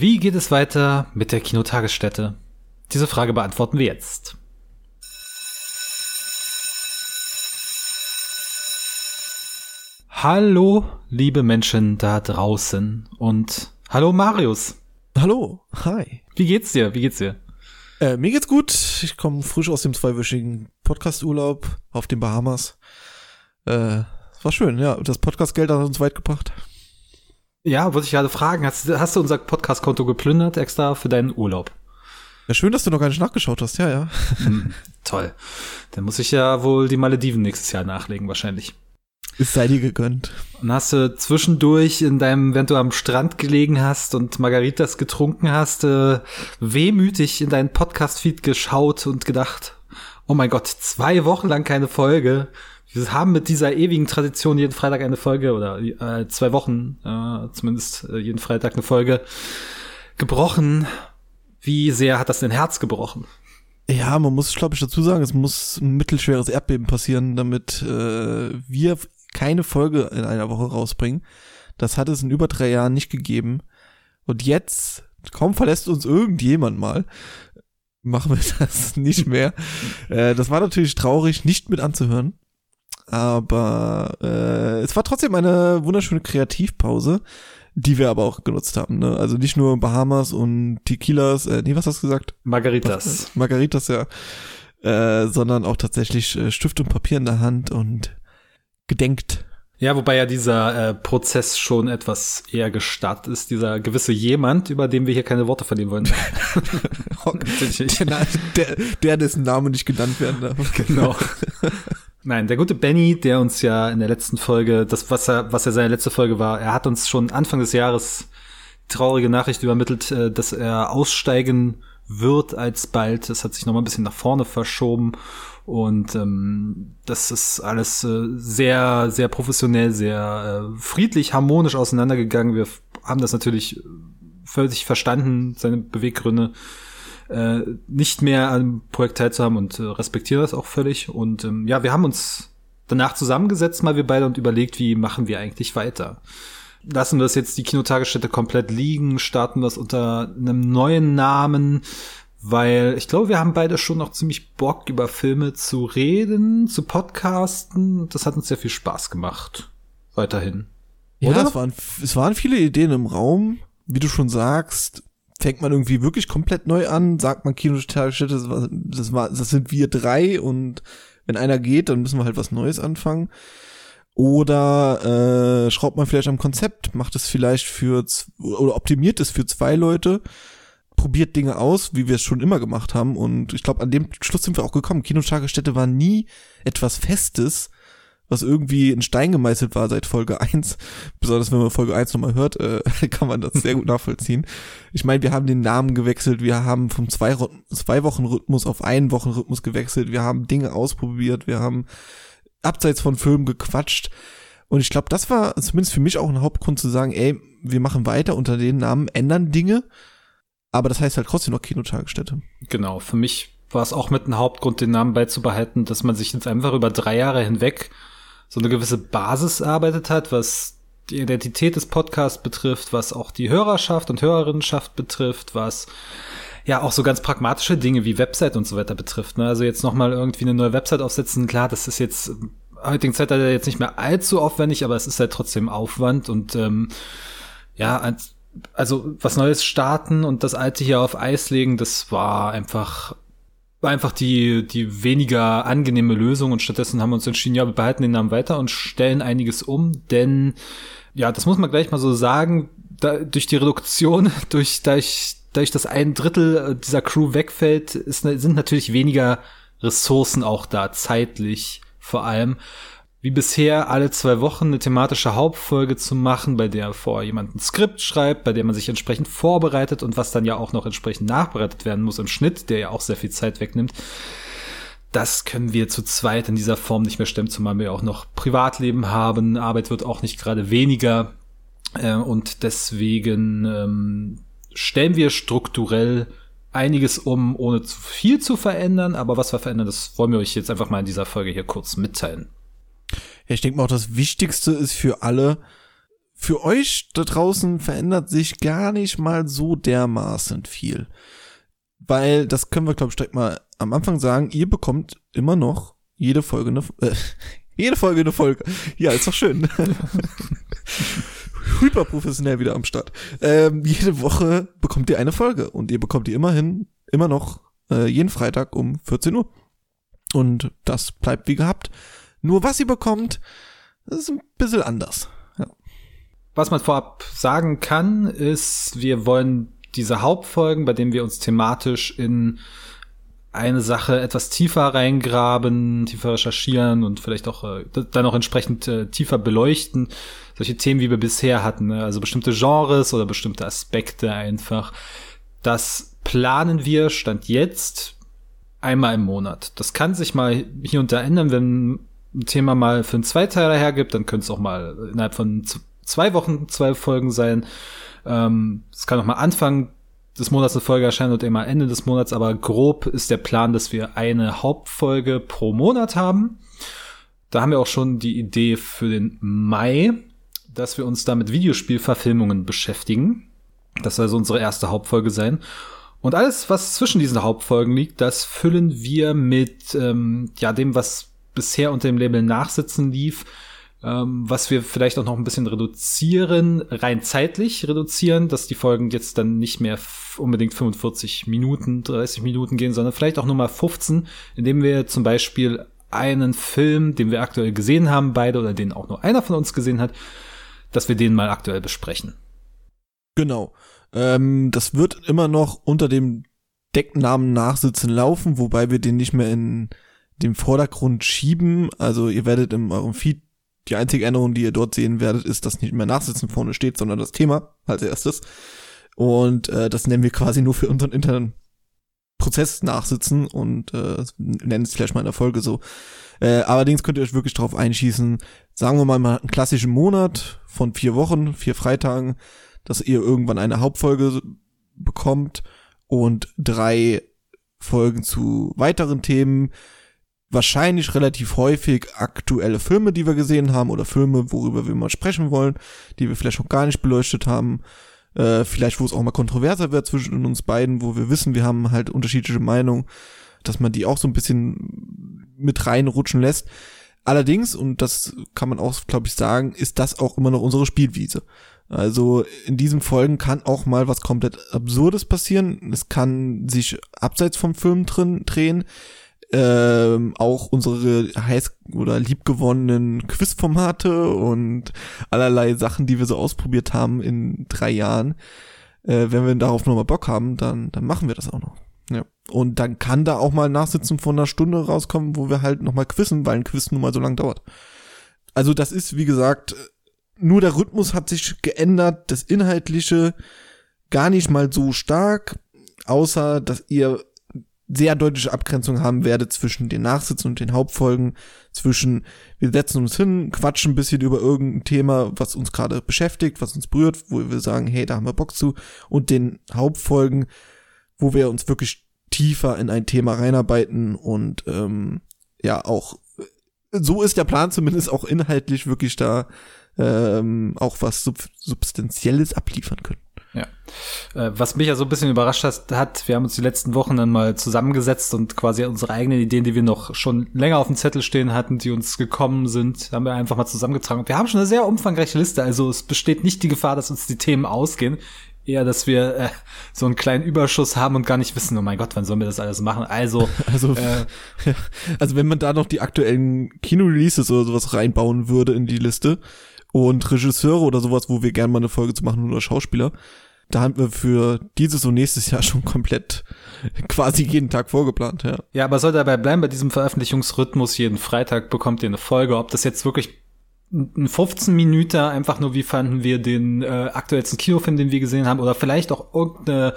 Wie geht es weiter mit der Kinotagesstätte? Diese Frage beantworten wir jetzt. Hallo, liebe Menschen da draußen und hallo Marius. Hallo, hi. Wie geht's dir? Wie geht's dir? Äh, mir geht's gut. Ich komme frisch aus dem zweiwöchigen Podcast-Urlaub auf den Bahamas. Äh, war schön, ja. Das Podcast-Geld hat uns weit gebracht. Ja, wollte ich gerade fragen, hast, hast du unser Podcast-Konto geplündert extra für deinen Urlaub? Ja, schön, dass du noch gar nicht nachgeschaut hast, ja, ja. Hm, toll. Dann muss ich ja wohl die Malediven nächstes Jahr nachlegen, wahrscheinlich. Es sei dir gegönnt. Und hast du zwischendurch in deinem, während du am Strand gelegen hast und Margaritas getrunken hast, äh, wehmütig in deinen Podcast-Feed geschaut und gedacht, oh mein Gott, zwei Wochen lang keine Folge. Wir haben mit dieser ewigen Tradition jeden Freitag eine Folge oder äh, zwei Wochen äh, zumindest äh, jeden Freitag eine Folge gebrochen. Wie sehr hat das dein Herz gebrochen? Ja, man muss, glaube ich, dazu sagen, es muss ein mittelschweres Erdbeben passieren, damit äh, wir keine Folge in einer Woche rausbringen. Das hat es in über drei Jahren nicht gegeben. Und jetzt, kaum verlässt uns irgendjemand mal, machen wir das nicht mehr. äh, das war natürlich traurig, nicht mit anzuhören. Aber äh, es war trotzdem eine wunderschöne Kreativpause, die wir aber auch genutzt haben. Ne? Also nicht nur Bahamas und Tequilas, äh, nee, was hast du gesagt? Margaritas. Was, Margaritas, ja. Äh, sondern auch tatsächlich äh, Stift und Papier in der Hand und gedenkt. Ja, wobei ja dieser äh, Prozess schon etwas eher gestartet ist, dieser gewisse jemand, über den wir hier keine Worte verlieren wollen. der, der, der, dessen Name nicht genannt werden darf. Genau. Nein, der gute Benny, der uns ja in der letzten Folge, das, was er, was er seine letzte Folge war, er hat uns schon Anfang des Jahres traurige Nachricht übermittelt, äh, dass er aussteigen wird alsbald. Das hat sich noch mal ein bisschen nach vorne verschoben und ähm, das ist alles äh, sehr, sehr professionell, sehr äh, friedlich, harmonisch auseinandergegangen. Wir haben das natürlich völlig verstanden, seine Beweggründe äh, nicht mehr am Projekt teilzuhaben und äh, respektieren das auch völlig. Und ähm, ja, wir haben uns danach zusammengesetzt, mal wir beide, und überlegt, wie machen wir eigentlich weiter. Lassen wir das jetzt die Kinotagesstätte komplett liegen, starten wir es unter einem neuen Namen, weil ich glaube, wir haben beide schon noch ziemlich Bock, über Filme zu reden, zu podcasten. Das hat uns sehr viel Spaß gemacht. Weiterhin. Ja, Oder? Es, waren, es waren viele Ideen im Raum. Wie du schon sagst, fängt man irgendwie wirklich komplett neu an, sagt man Kinotagesstätte, das, war, das, war, das sind wir drei und wenn einer geht, dann müssen wir halt was Neues anfangen. Oder äh, schraubt man vielleicht am Konzept, macht es vielleicht für oder optimiert es für zwei Leute probiert Dinge aus, wie wir es schon immer gemacht haben. Und ich glaube, an dem Schluss sind wir auch gekommen. Kinotagesstätte war nie etwas Festes, was irgendwie in Stein gemeißelt war seit Folge 1. Besonders wenn man Folge 1 nochmal hört, äh, kann man das sehr gut nachvollziehen. Ich meine, wir haben den Namen gewechselt, wir haben vom zwei, zwei Wochen Rhythmus auf einen Wochen Rhythmus gewechselt, wir haben Dinge ausprobiert, wir haben abseits von Filmen gequatscht. Und ich glaube, das war zumindest für mich auch ein Hauptgrund zu sagen, ey, wir machen weiter unter den Namen, ändern Dinge aber das heißt halt trotzdem noch Kinotagesstätte. Genau, für mich war es auch mit ein Hauptgrund, den Namen beizubehalten, dass man sich jetzt einfach über drei Jahre hinweg so eine gewisse Basis erarbeitet hat, was die Identität des Podcasts betrifft, was auch die Hörerschaft und Hörerinnenschaft betrifft, was ja auch so ganz pragmatische Dinge wie Website und so weiter betrifft. Ne? Also jetzt nochmal irgendwie eine neue Website aufsetzen, klar, das ist jetzt heutigen Zeit jetzt nicht mehr allzu aufwendig, aber es ist halt trotzdem Aufwand und ähm, ja, als also was Neues starten und das Alte hier auf Eis legen, das war einfach war einfach die, die weniger angenehme Lösung und stattdessen haben wir uns entschieden, ja, wir behalten den Namen weiter und stellen einiges um, denn ja, das muss man gleich mal so sagen, da, durch die Reduktion, durch, dadurch, dadurch, dass ein Drittel dieser Crew wegfällt, ist, sind natürlich weniger Ressourcen auch da, zeitlich vor allem wie bisher alle zwei Wochen eine thematische Hauptfolge zu machen, bei der vor jemand ein Skript schreibt, bei der man sich entsprechend vorbereitet und was dann ja auch noch entsprechend nachbereitet werden muss im Schnitt, der ja auch sehr viel Zeit wegnimmt. Das können wir zu zweit in dieser Form nicht mehr stemmen, zumal wir auch noch Privatleben haben. Arbeit wird auch nicht gerade weniger. Äh, und deswegen ähm, stellen wir strukturell einiges um, ohne zu viel zu verändern. Aber was wir verändern, das wollen wir euch jetzt einfach mal in dieser Folge hier kurz mitteilen. Ja, ich denke mal auch, das Wichtigste ist für alle, für euch da draußen verändert sich gar nicht mal so dermaßen viel. Weil, das können wir, glaube ich, direkt mal am Anfang sagen, ihr bekommt immer noch jede Folge eine, äh, jede Folge eine Folge. Ja, ist doch schön. Hyperprofessionell wieder am Start. Ähm, jede Woche bekommt ihr eine Folge und ihr bekommt die immerhin, immer noch, äh, jeden Freitag um 14 Uhr. Und das bleibt wie gehabt. Nur was ihr bekommt, ist ein bisschen anders. Was man vorab sagen kann, ist, wir wollen diese Hauptfolgen, bei denen wir uns thematisch in eine Sache etwas tiefer reingraben, tiefer recherchieren und vielleicht auch äh, dann auch entsprechend äh, tiefer beleuchten. Solche Themen, wie wir bisher hatten, ne? also bestimmte Genres oder bestimmte Aspekte einfach. Das planen wir, stand jetzt, einmal im Monat. Das kann sich mal hier und da ändern, wenn ein Thema mal für einen Zweiteiler hergibt, dann könnte es auch mal innerhalb von zwei Wochen zwei Folgen sein. Ähm, es kann auch mal Anfang des Monats eine Folge erscheinen und immer Ende des Monats, aber grob ist der Plan, dass wir eine Hauptfolge pro Monat haben. Da haben wir auch schon die Idee für den Mai, dass wir uns da mit Videospielverfilmungen beschäftigen. Das soll so unsere erste Hauptfolge sein. Und alles, was zwischen diesen Hauptfolgen liegt, das füllen wir mit ähm, ja dem, was bisher unter dem Label Nachsitzen lief, ähm, was wir vielleicht auch noch ein bisschen reduzieren, rein zeitlich reduzieren, dass die Folgen jetzt dann nicht mehr unbedingt 45 Minuten, 30 Minuten gehen, sondern vielleicht auch nur mal 15, indem wir zum Beispiel einen Film, den wir aktuell gesehen haben, beide oder den auch nur einer von uns gesehen hat, dass wir den mal aktuell besprechen. Genau. Ähm, das wird immer noch unter dem Decknamen Nachsitzen laufen, wobei wir den nicht mehr in dem Vordergrund schieben. Also ihr werdet in eurem Feed die einzige Änderung, die ihr dort sehen werdet, ist, dass nicht mehr Nachsitzen vorne steht, sondern das Thema als erstes. Und äh, das nennen wir quasi nur für unseren internen Prozess nachsitzen und äh, nennen es vielleicht mal in der Folge so. Äh, allerdings könnt ihr euch wirklich darauf einschießen, sagen wir mal, mal einen klassischen Monat von vier Wochen, vier Freitagen, dass ihr irgendwann eine Hauptfolge bekommt und drei Folgen zu weiteren Themen, wahrscheinlich relativ häufig aktuelle Filme, die wir gesehen haben oder Filme, worüber wir mal sprechen wollen, die wir vielleicht noch gar nicht beleuchtet haben. Äh, vielleicht, wo es auch mal kontroverser wird zwischen uns beiden, wo wir wissen, wir haben halt unterschiedliche Meinungen, dass man die auch so ein bisschen mit reinrutschen lässt. Allerdings, und das kann man auch, glaube ich, sagen, ist das auch immer noch unsere Spielwiese. Also in diesen Folgen kann auch mal was komplett Absurdes passieren. Es kann sich abseits vom Film drin drehen ähm, auch unsere heiß oder liebgewonnenen Quizformate und allerlei Sachen, die wir so ausprobiert haben in drei Jahren. Äh, wenn wir darauf nochmal Bock haben, dann, dann machen wir das auch noch. Ja. Und dann kann da auch mal Nachsitzen von einer Stunde rauskommen, wo wir halt nochmal quizzen, weil ein Quiz nun mal so lang dauert. Also das ist, wie gesagt, nur der Rhythmus hat sich geändert, das Inhaltliche gar nicht mal so stark, außer dass ihr sehr deutliche Abgrenzung haben werde zwischen den Nachsitzen und den Hauptfolgen, zwischen wir setzen uns hin, quatschen ein bisschen über irgendein Thema, was uns gerade beschäftigt, was uns berührt, wo wir sagen, hey, da haben wir Bock zu, und den Hauptfolgen, wo wir uns wirklich tiefer in ein Thema reinarbeiten und ähm, ja auch so ist der Plan zumindest auch inhaltlich wirklich da ähm, auch was Sub Substanzielles abliefern können. Ja. Äh, was mich ja so ein bisschen überrascht hat, wir haben uns die letzten Wochen dann mal zusammengesetzt und quasi unsere eigenen Ideen, die wir noch schon länger auf dem Zettel stehen hatten, die uns gekommen sind, haben wir einfach mal zusammengetragen. Und wir haben schon eine sehr umfangreiche Liste, also es besteht nicht die Gefahr, dass uns die Themen ausgehen. Eher, dass wir äh, so einen kleinen Überschuss haben und gar nicht wissen, oh mein Gott, wann sollen wir das alles machen? Also, also, äh, also wenn man da noch die aktuellen Kino-Releases oder sowas reinbauen würde in die Liste, und Regisseure oder sowas, wo wir gerne mal eine Folge zu machen oder Schauspieler. Da haben wir für dieses und nächstes Jahr schon komplett quasi jeden Tag vorgeplant, ja. Ja, aber soll dabei bleiben bei diesem Veröffentlichungsrhythmus. Jeden Freitag bekommt ihr eine Folge. Ob das jetzt wirklich ein 15 Minuten einfach nur, wie fanden wir den äh, aktuellsten Kinofilm, den wir gesehen haben, oder vielleicht auch irgendeine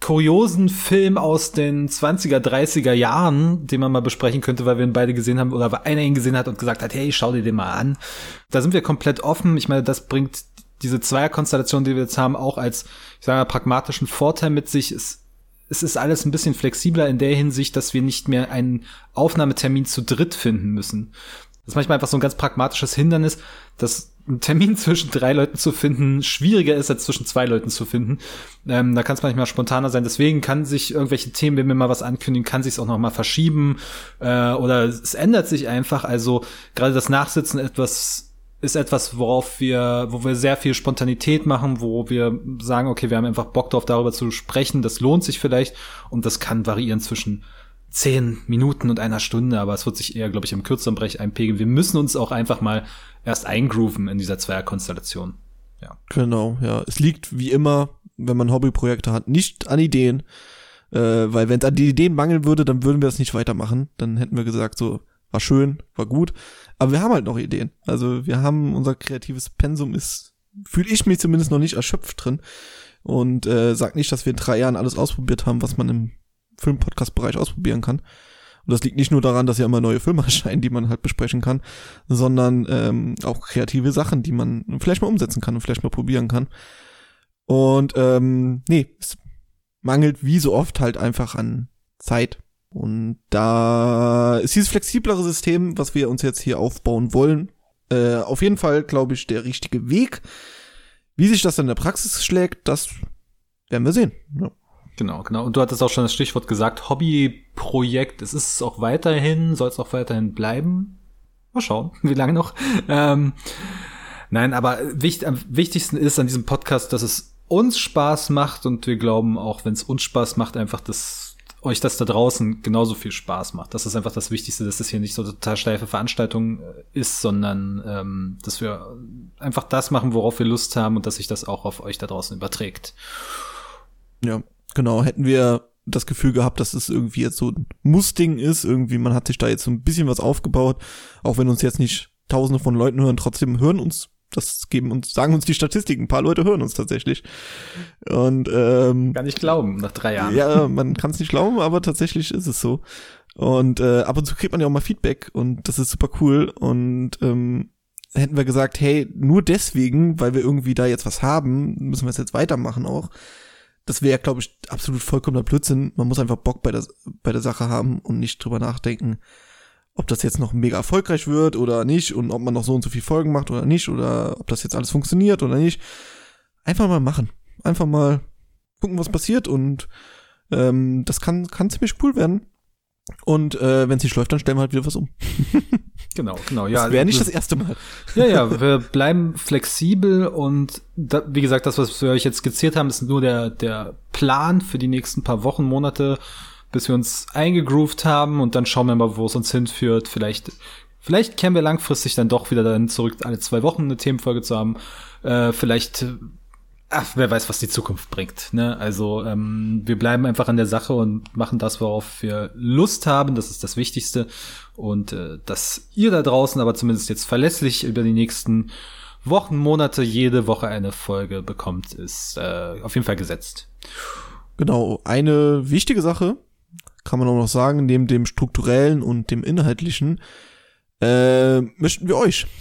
kuriosen Film aus den 20er, 30er Jahren, den man mal besprechen könnte, weil wir ihn beide gesehen haben oder weil einer ihn gesehen hat und gesagt hat, hey, schau dir den mal an. Da sind wir komplett offen. Ich meine, das bringt diese Zweierkonstellation, die wir jetzt haben, auch als, ich sage mal, pragmatischen Vorteil mit sich. Es, es ist alles ein bisschen flexibler in der Hinsicht, dass wir nicht mehr einen Aufnahmetermin zu dritt finden müssen. Das ist manchmal einfach so ein ganz pragmatisches Hindernis, dass ein Termin zwischen drei Leuten zu finden schwieriger ist, als zwischen zwei Leuten zu finden. Ähm, da kann es manchmal spontaner sein. Deswegen kann sich irgendwelche Themen, wenn wir mal was ankündigen, kann sich auch noch mal verschieben äh, oder es ändert sich einfach. Also gerade das Nachsitzen etwas ist etwas, worauf wir, wo wir sehr viel Spontanität machen, wo wir sagen, okay, wir haben einfach Bock drauf, darüber zu sprechen. Das lohnt sich vielleicht und das kann variieren zwischen zehn Minuten und einer Stunde, aber es wird sich eher, glaube ich, im kürzeren Bereich einpegeln. Wir müssen uns auch einfach mal erst eingrooven in dieser Zweierkonstellation. Ja. Genau, ja. Es liegt wie immer, wenn man Hobbyprojekte hat, nicht an Ideen. Äh, weil wenn es an die Ideen mangeln würde, dann würden wir das nicht weitermachen. Dann hätten wir gesagt, so, war schön, war gut. Aber wir haben halt noch Ideen. Also wir haben unser kreatives Pensum ist, fühle ich mich zumindest noch nicht erschöpft drin. Und äh, sag nicht, dass wir in drei Jahren alles ausprobiert haben, was man im Film-Podcast-Bereich ausprobieren kann. Und das liegt nicht nur daran, dass ja immer neue Filme erscheinen, die man halt besprechen kann, sondern ähm, auch kreative Sachen, die man vielleicht mal umsetzen kann und vielleicht mal probieren kann. Und ähm, nee, es mangelt wie so oft halt einfach an Zeit. Und da ist dieses flexiblere System, was wir uns jetzt hier aufbauen wollen, äh, auf jeden Fall, glaube ich, der richtige Weg. Wie sich das in der Praxis schlägt, das werden wir sehen. Ja. Genau, genau. Und du hattest auch schon das Stichwort gesagt, Hobbyprojekt. Es ist auch weiterhin, soll es auch weiterhin bleiben. Mal schauen, wie lange noch. Ähm, nein, aber wichtig, am wichtigsten ist an diesem Podcast, dass es uns Spaß macht und wir glauben auch, wenn es uns Spaß macht, einfach, dass euch das da draußen genauso viel Spaß macht. Das ist einfach das Wichtigste, dass das hier nicht so total steife Veranstaltung äh, ist, sondern ähm, dass wir einfach das machen, worauf wir Lust haben und dass sich das auch auf euch da draußen überträgt. Ja, Genau, hätten wir das Gefühl gehabt, dass es irgendwie jetzt so ein Mussding ist, irgendwie man hat sich da jetzt so ein bisschen was aufgebaut, auch wenn uns jetzt nicht tausende von Leuten hören, trotzdem hören uns, das geben uns, sagen uns die Statistiken, ein paar Leute hören uns tatsächlich. Und ähm, kann ich glauben, nach drei Jahren. Ja, man kann es nicht glauben, aber tatsächlich ist es so. Und äh, ab und zu kriegt man ja auch mal Feedback und das ist super cool. Und ähm, hätten wir gesagt, hey, nur deswegen, weil wir irgendwie da jetzt was haben, müssen wir es jetzt weitermachen auch das wäre, glaube ich, absolut vollkommener Blödsinn. Man muss einfach Bock bei der, bei der Sache haben und nicht drüber nachdenken, ob das jetzt noch mega erfolgreich wird oder nicht und ob man noch so und so viel Folgen macht oder nicht oder ob das jetzt alles funktioniert oder nicht. Einfach mal machen. Einfach mal gucken, was passiert und ähm, das kann, kann ziemlich cool werden. Und äh, wenn es nicht läuft, dann stellen wir halt wieder was um. genau, genau. Ja, das wäre nicht das erste Mal. Ja, ja, wir bleiben flexibel und da, wie gesagt, das, was wir euch jetzt skizziert haben, ist nur der, der Plan für die nächsten paar Wochen, Monate, bis wir uns eingegroovt haben und dann schauen wir mal, wo es uns hinführt. Vielleicht, vielleicht kehren wir langfristig dann doch wieder dann zurück, alle zwei Wochen eine Themenfolge zu haben. Äh, vielleicht ach, wer weiß, was die Zukunft bringt. Ne? Also ähm, wir bleiben einfach an der Sache und machen das, worauf wir Lust haben. Das ist das Wichtigste. Und äh, dass ihr da draußen aber zumindest jetzt verlässlich über die nächsten Wochen, Monate jede Woche eine Folge bekommt, ist äh, auf jeden Fall gesetzt. Genau, eine wichtige Sache kann man auch noch sagen, neben dem strukturellen und dem inhaltlichen, äh, möchten wir euch.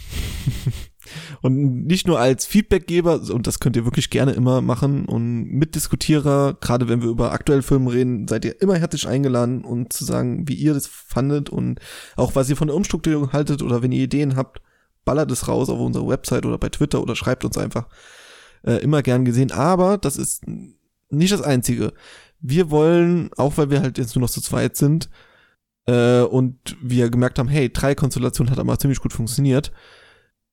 Und nicht nur als Feedbackgeber, und das könnt ihr wirklich gerne immer machen, und Mitdiskutierer, gerade wenn wir über aktuelle Filme reden, seid ihr immer herzlich eingeladen, und zu sagen, wie ihr das fandet und auch was ihr von der Umstrukturierung haltet oder wenn ihr Ideen habt, ballert es raus auf unserer Website oder bei Twitter oder schreibt uns einfach. Äh, immer gern gesehen. Aber das ist nicht das Einzige. Wir wollen, auch weil wir halt jetzt nur noch zu zweit sind, äh, und wir gemerkt haben, hey, drei Konstellationen hat aber ziemlich gut funktioniert,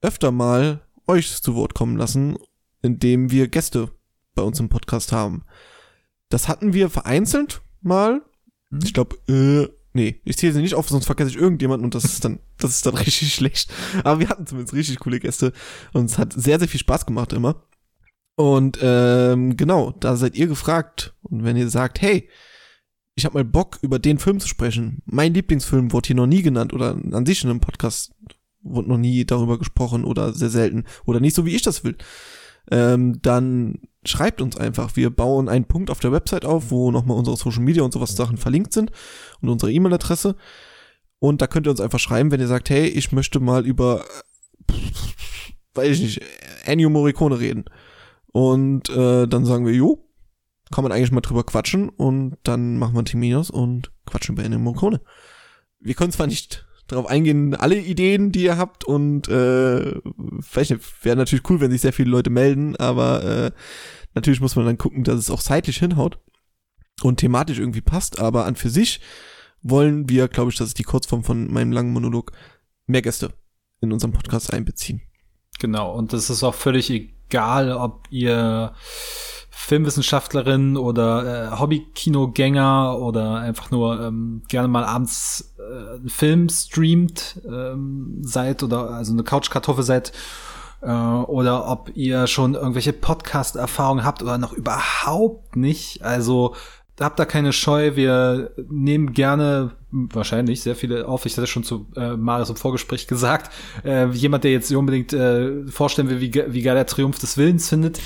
öfter mal euch zu Wort kommen lassen, indem wir Gäste bei uns im Podcast haben. Das hatten wir vereinzelt mal. Mhm. Ich glaube, äh, nee, ich zähle sie nicht auf, sonst vergesse ich irgendjemanden und das ist dann, das ist dann richtig schlecht. Aber wir hatten zumindest richtig coole Gäste und es hat sehr, sehr viel Spaß gemacht immer. Und ähm, genau, da seid ihr gefragt. Und wenn ihr sagt, hey, ich habe mal Bock, über den Film zu sprechen. Mein Lieblingsfilm wurde hier noch nie genannt oder an sich in einem Podcast wurde noch nie darüber gesprochen oder sehr selten oder nicht so, wie ich das will, ähm, dann schreibt uns einfach. Wir bauen einen Punkt auf der Website auf, wo nochmal unsere Social Media und sowas Sachen verlinkt sind und unsere E-Mail-Adresse. Und da könnt ihr uns einfach schreiben, wenn ihr sagt, hey, ich möchte mal über, weiß ich nicht, Ennio Morricone reden. Und äh, dann sagen wir, jo, kann man eigentlich mal drüber quatschen und dann machen wir einen Terminus und quatschen über Ennio Morricone. Wir können zwar nicht darauf eingehen, alle Ideen, die ihr habt und äh, vielleicht wäre natürlich cool, wenn sich sehr viele Leute melden, aber äh, natürlich muss man dann gucken, dass es auch zeitlich hinhaut und thematisch irgendwie passt, aber an für sich wollen wir, glaube ich, das ist die Kurzform von meinem langen Monolog, mehr Gäste in unserem Podcast einbeziehen. Genau, und es ist auch völlig egal, ob ihr Filmwissenschaftlerin oder äh, Hobby-Kinogänger oder einfach nur ähm, gerne mal abends äh, einen Film streamt ähm, seid oder also eine Couchkartoffel seid äh, oder ob ihr schon irgendwelche Podcast-Erfahrungen habt oder noch überhaupt nicht. Also habt da keine Scheu. Wir nehmen gerne wahrscheinlich sehr viele auf. Ich hatte schon zu äh, Marius im Vorgespräch gesagt. Äh, jemand, der jetzt unbedingt äh, vorstellen will, wie, wie geil der Triumph des Willens findet,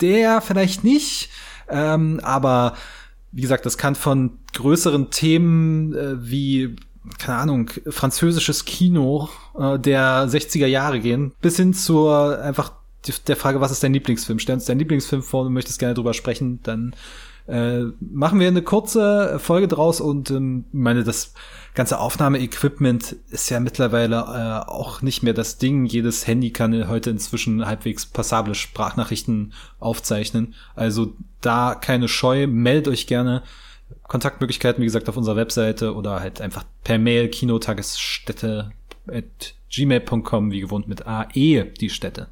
der vielleicht nicht. Ähm, aber wie gesagt, das kann von größeren Themen äh, wie keine Ahnung, französisches Kino äh, der 60er Jahre gehen, bis hin zur einfach der Frage, was ist dein Lieblingsfilm? Stell uns deinen Lieblingsfilm vor, du möchtest gerne drüber sprechen, dann äh, machen wir eine kurze Folge draus und ähm, meine, das ganze Aufnahmeequipment ist ja mittlerweile äh, auch nicht mehr das Ding. Jedes Handy kann heute inzwischen halbwegs passable Sprachnachrichten aufzeichnen. Also da keine Scheu, meldet euch gerne. Kontaktmöglichkeiten, wie gesagt, auf unserer Webseite oder halt einfach per Mail kinotagesstätte at gmail.com, wie gewohnt mit AE, die Städte.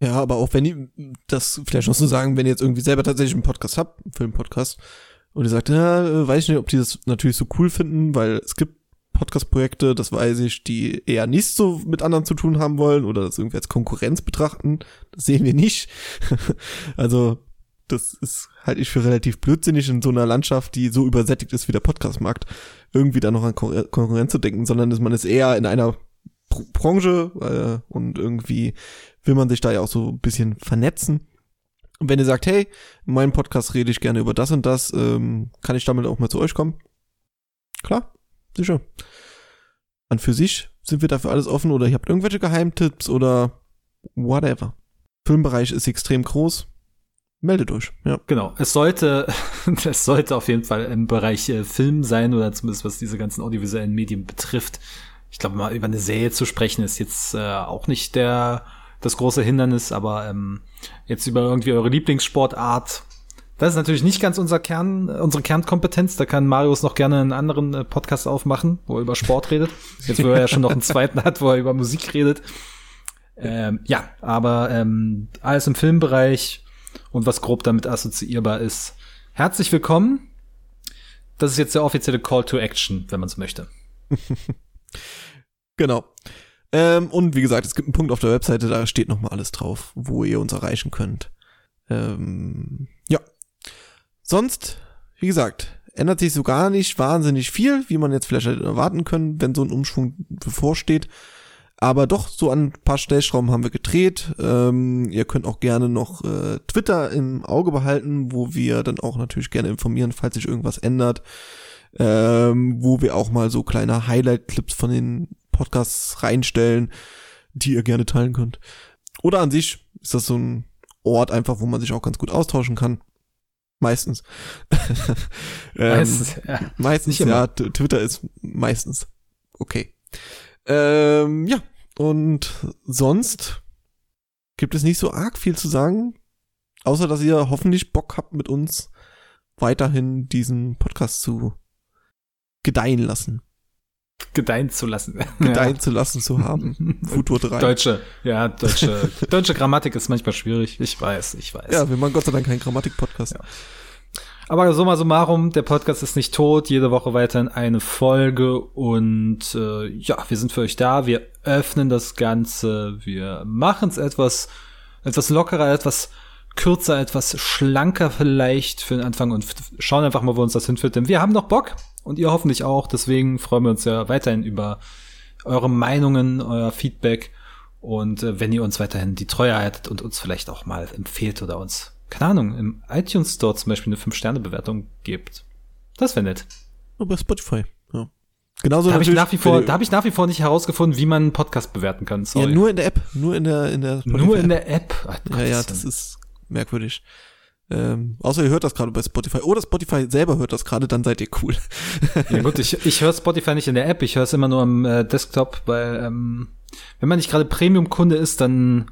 Ja, aber auch wenn ihr das vielleicht noch so sagen, wenn ihr jetzt irgendwie selber tatsächlich einen Podcast habt, einen Filmpodcast, und ihr sagt, ja, weiß ich nicht, ob die das natürlich so cool finden, weil es gibt Podcast-Projekte, das weiß ich, die eher nicht so mit anderen zu tun haben wollen oder das irgendwie als Konkurrenz betrachten. Das sehen wir nicht. also, das ist halt ich für relativ blödsinnig in so einer Landschaft, die so übersättigt ist wie der Podcast-Markt, irgendwie da noch an Konkurrenz zu denken, sondern dass man ist eher in einer Branche äh, und irgendwie will man sich da ja auch so ein bisschen vernetzen. Und wenn ihr sagt, hey, in meinem Podcast rede ich gerne über das und das, ähm, kann ich damit auch mal zu euch kommen? Klar, sicher. An für sich sind wir dafür alles offen oder ihr habt irgendwelche Geheimtipps oder whatever. Filmbereich ist extrem groß. Meldet euch, ja. Genau. Es sollte, es sollte auf jeden Fall im Bereich äh, Film sein oder zumindest was diese ganzen audiovisuellen Medien betrifft. Ich glaube mal über eine Serie zu sprechen ist jetzt äh, auch nicht der das große Hindernis, aber ähm, jetzt über irgendwie eure Lieblingssportart. Das ist natürlich nicht ganz unser Kern, unsere Kernkompetenz. Da kann Marius noch gerne einen anderen äh, Podcast aufmachen, wo er über Sport redet. Jetzt, wo er ja schon noch einen zweiten hat, wo er über Musik redet. Ähm, ja, aber ähm, alles im Filmbereich und was grob damit assoziierbar ist. Herzlich willkommen. Das ist jetzt der offizielle Call to Action, wenn man es möchte. genau. Ähm, und wie gesagt, es gibt einen Punkt auf der Webseite, da steht nochmal alles drauf, wo ihr uns erreichen könnt. Ähm, ja. Sonst, wie gesagt, ändert sich so gar nicht wahnsinnig viel, wie man jetzt vielleicht hätte erwarten können, wenn so ein Umschwung bevorsteht. Aber doch, so an ein paar Stellschrauben haben wir gedreht. Ähm, ihr könnt auch gerne noch äh, Twitter im Auge behalten, wo wir dann auch natürlich gerne informieren, falls sich irgendwas ändert. Ähm, wo wir auch mal so kleine Highlight-Clips von den Podcasts reinstellen, die ihr gerne teilen könnt. Oder an sich ist das so ein Ort einfach, wo man sich auch ganz gut austauschen kann. Meistens. ähm, meistens, ja. Meistens, ja. Twitter ist meistens okay. Ähm, ja, und sonst gibt es nicht so arg viel zu sagen, außer dass ihr hoffentlich Bock habt, mit uns weiterhin diesen Podcast zu gedeihen lassen gedeihen zu lassen. Gedeihen ja. zu lassen zu haben. Futur 3. Deutsche, ja, deutsche, deutsche Grammatik ist manchmal schwierig. Ich weiß, ich weiß. Ja, wir machen Gott sei Dank keinen Grammatik-Podcast. Ja. Aber summa summarum, der Podcast ist nicht tot, jede Woche weiterhin eine Folge und äh, ja, wir sind für euch da, wir öffnen das Ganze, wir machen es etwas, etwas lockerer, etwas kürzer, etwas schlanker vielleicht für den Anfang und schauen einfach mal, wo uns das hinführt, denn wir haben noch Bock, und ihr hoffentlich auch. Deswegen freuen wir uns ja weiterhin über eure Meinungen, euer Feedback und äh, wenn ihr uns weiterhin die Treue haltet und uns vielleicht auch mal empfehlt oder uns, keine Ahnung, im iTunes Store zum Beispiel eine 5-Sterne-Bewertung gebt. Das wäre nett. Über Spotify, ja. Genauso da habe ich nach wie vor, da habe ich nach wie vor nicht herausgefunden, wie man einen Podcast bewerten kann. Sorry. Ja, nur in der App, nur in der in der Spotify Nur in der App. Ach, ja, ja, das ist merkwürdig. Ähm, außer ihr hört das gerade bei Spotify. Oder Spotify selber hört das gerade, dann seid ihr cool. ja gut, ich, ich höre Spotify nicht in der App, ich höre es immer nur am äh, Desktop, weil ähm, wenn man nicht gerade Premium-Kunde ist, dann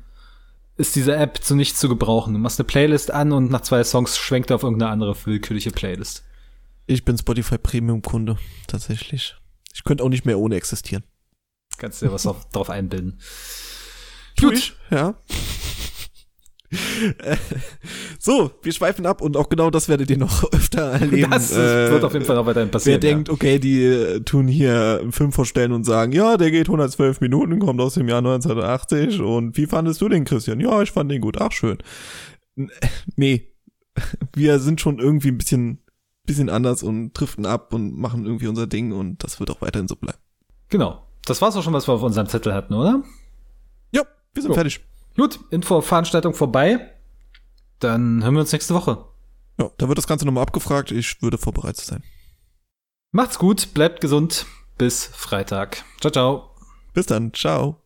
ist diese App zu nichts zu gebrauchen. Du machst eine Playlist an und nach zwei Songs schwenkt er auf irgendeine andere willkürliche Playlist. Ich bin Spotify Premium-Kunde, tatsächlich. Ich könnte auch nicht mehr ohne existieren. Kannst dir was auf, drauf einbilden. Gut, ja. so, wir schweifen ab und auch genau das werdet ihr noch öfter erleben. Das äh, wird auf jeden Fall noch weiterhin passieren. Wer ja. denkt, okay, die äh, tun hier einen Film vorstellen und sagen, ja, der geht 112 Minuten, kommt aus dem Jahr 1980 und wie fandest du den, Christian? Ja, ich fand den gut. Ach, schön. Nee, wir sind schon irgendwie ein bisschen, bisschen anders und driften ab und machen irgendwie unser Ding und das wird auch weiterhin so bleiben. Genau. Das war's auch schon, was wir auf unserem Zettel hatten, oder? Ja, wir sind so. fertig. Gut, Info-Veranstaltung vorbei. Dann hören wir uns nächste Woche. Ja, da wird das Ganze nochmal abgefragt. Ich würde vorbereitet sein. Macht's gut, bleibt gesund. Bis Freitag. Ciao, ciao. Bis dann. Ciao.